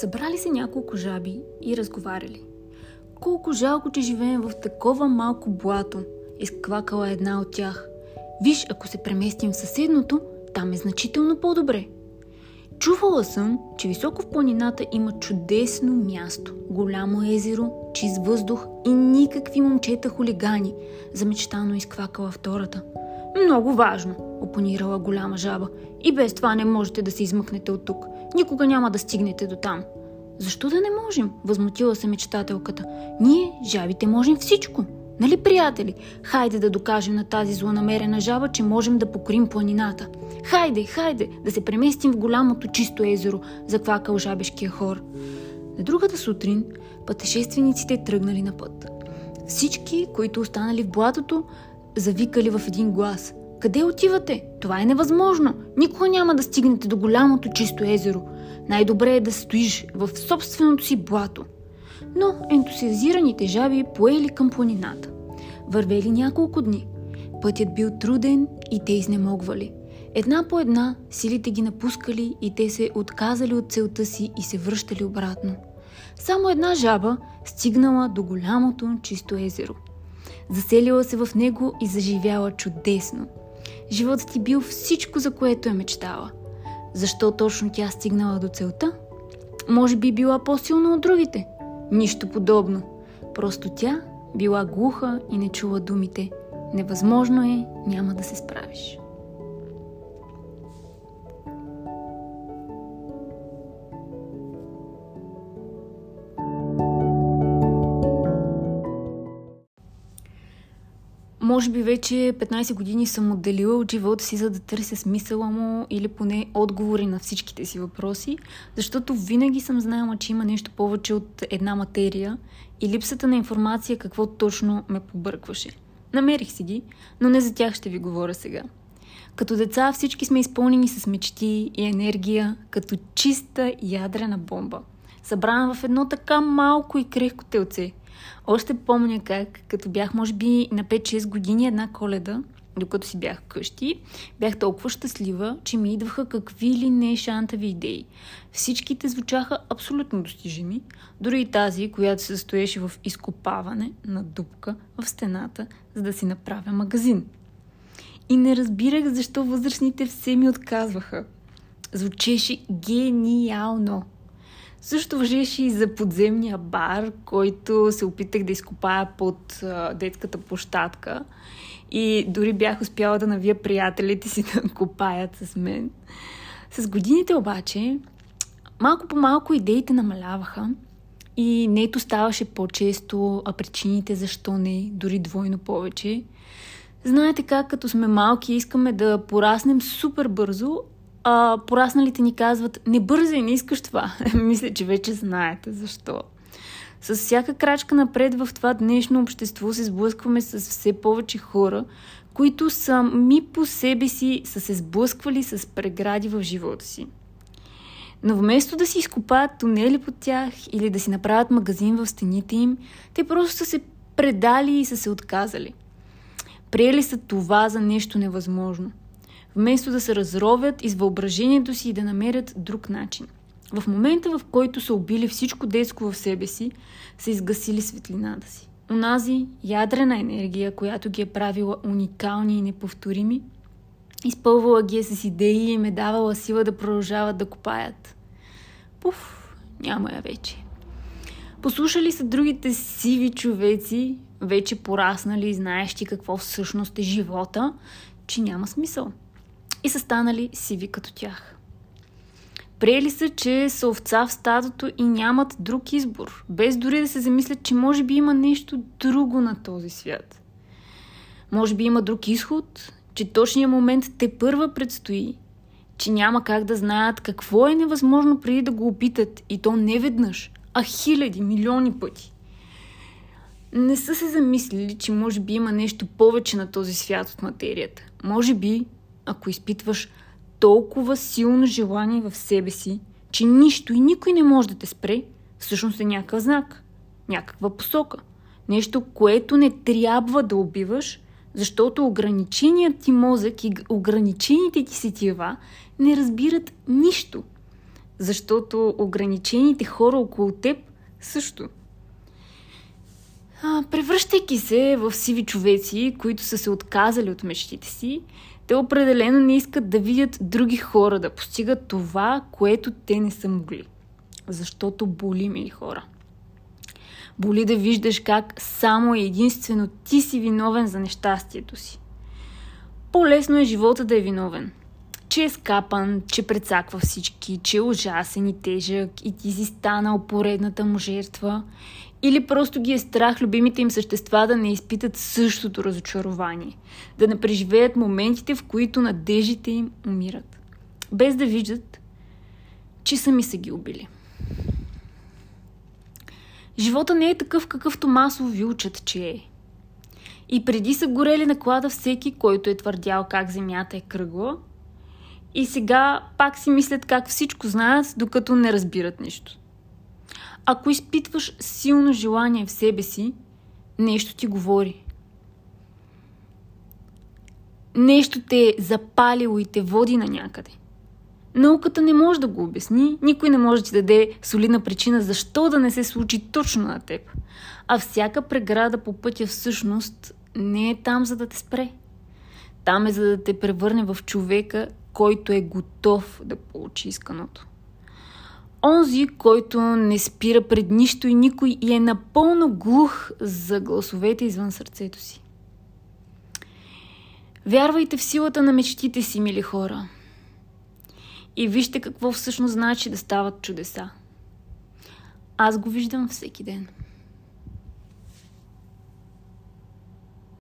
Събрали се няколко жаби и разговаряли. Колко жалко, че живеем в такова малко блато, изквакала една от тях. Виж, ако се преместим в съседното, там е значително по-добре. Чувала съм, че високо в планината има чудесно място. Голямо езеро, чист въздух и никакви момчета хулигани. Замечтано изквакала втората. Много важно, опонирала голяма жаба. И без това не можете да се измъкнете от тук. Никога няма да стигнете до там. Защо да не можем? Възмутила се мечтателката. Ние, жабите, можем всичко. Нали, приятели? Хайде да докажем на тази злонамерена жаба, че можем да покорим планината. Хайде, хайде, да се преместим в голямото чисто езеро, заквакал жабешкия хор. На другата сутрин пътешествениците тръгнали на път. Всички, които останали в блатото, завикали в един глас. Къде отивате? Това е невъзможно. Никога няма да стигнете до голямото чисто езеро. Най-добре е да стоиш в собственото си блато. Но ентусиазираните жаби поели към планината. Вървели няколко дни. Пътят бил труден и те изнемогвали. Една по една силите ги напускали и те се отказали от целта си и се връщали обратно. Само една жаба стигнала до голямото чисто езеро. Заселила се в него и заживяла чудесно. Животът ти бил всичко, за което е мечтала. Защо точно тя стигнала до целта? Може би била по-силна от другите. Нищо подобно. Просто тя била глуха и не чула думите. Невъзможно е, няма да се справиш. Може би вече 15 години съм отделила от живота си, за да търся смисъла му или поне отговори на всичките си въпроси, защото винаги съм знаела, че има нещо повече от една материя и липсата на информация какво точно ме побъркваше. Намерих си ги, но не за тях ще ви говоря сега. Като деца всички сме изпълнени с мечти и енергия, като чиста ядрена бомба, събрана в едно така малко и крехко телце – още помня как, като бях може би на 5-6 години една коледа, докато си бях вкъщи, бях толкова щастлива, че ми идваха какви ли не шантави идеи. Всичките звучаха абсолютно достижими, дори и тази, която се състоеше в изкопаване на дупка в стената, за да си направя магазин. И не разбирах защо възрастните все ми отказваха. Звучеше гениално. Също въжеше и за подземния бар, който се опитах да изкопая под детската площадка. И дори бях успяла да навия приятелите си да копаят с мен. С годините обаче, малко по малко идеите намаляваха и нето ставаше по-често, а причините защо не, дори двойно повече. Знаете как, като сме малки, искаме да пораснем супер бързо, а, порасналите ни казват, не бързай, не искаш това. Мисля, че вече знаете защо. С всяка крачка напред в това днешно общество се сблъскваме с все повече хора, които сами по себе си са се сблъсквали с прегради в живота си. Но вместо да си изкопаят тунели под тях или да си направят магазин в стените им, те просто са се предали и са се отказали. Приели са това за нещо невъзможно вместо да се разровят из въображението си и да намерят друг начин. В момента, в който са убили всичко детско в себе си, са изгасили светлината си. Онази ядрена енергия, която ги е правила уникални и неповторими, изпълвала ги е с идеи и им е давала сила да продължават да копаят. Пуф, няма я вече. Послушали са другите сиви човеци, вече пораснали и знаещи какво всъщност е живота, че няма смисъл и са станали сиви като тях. Приели са, че са овца в стадото и нямат друг избор, без дори да се замислят, че може би има нещо друго на този свят. Може би има друг изход, че точният момент те първа предстои, че няма как да знаят какво е невъзможно преди да го опитат и то не веднъж, а хиляди, милиони пъти. Не са се замислили, че може би има нещо повече на този свят от материята. Може би ако изпитваш толкова силно желание в себе си, че нищо и никой не може да те спре, всъщност е някакъв знак, някаква посока. Нещо, което не трябва да убиваш, защото ограниченият ти мозък и ограничените ти сетива не разбират нищо. защото ограничените хора около теб също. А, превръщайки се в сиви човеци, които са се отказали от мечтите си, те определено не искат да видят други хора да постигат това, което те не са могли. Защото боли, мили хора. Боли да виждаш как само и единствено ти си виновен за нещастието си. По-лесно е живота да е виновен. Че е скапан, че прецаква всички, че е ужасен и тежък и ти си станал поредната му жертва. Или просто ги е страх любимите им същества да не изпитат същото разочарование. Да не преживеят моментите, в които надеждите им умират. Без да виждат, че сами са ги убили. Живота не е такъв, какъвто масово ви учат, че е. И преди са горели на клада всеки, който е твърдял как земята е кръгла. И сега пак си мислят как всичко знаят, докато не разбират нищо. Ако изпитваш силно желание в себе си, нещо ти говори. Нещо те е запалило и те води на някъде. Науката не може да го обясни, никой не може да ти даде солидна причина защо да не се случи точно на теб. А всяка преграда по пътя всъщност не е там за да те спре. Там е за да те превърне в човека, който е готов да получи исканото. Онзи, който не спира пред нищо и никой и е напълно глух за гласовете извън сърцето си. Вярвайте в силата на мечтите си, мили хора – и вижте какво всъщност значи да стават чудеса. Аз го виждам всеки ден.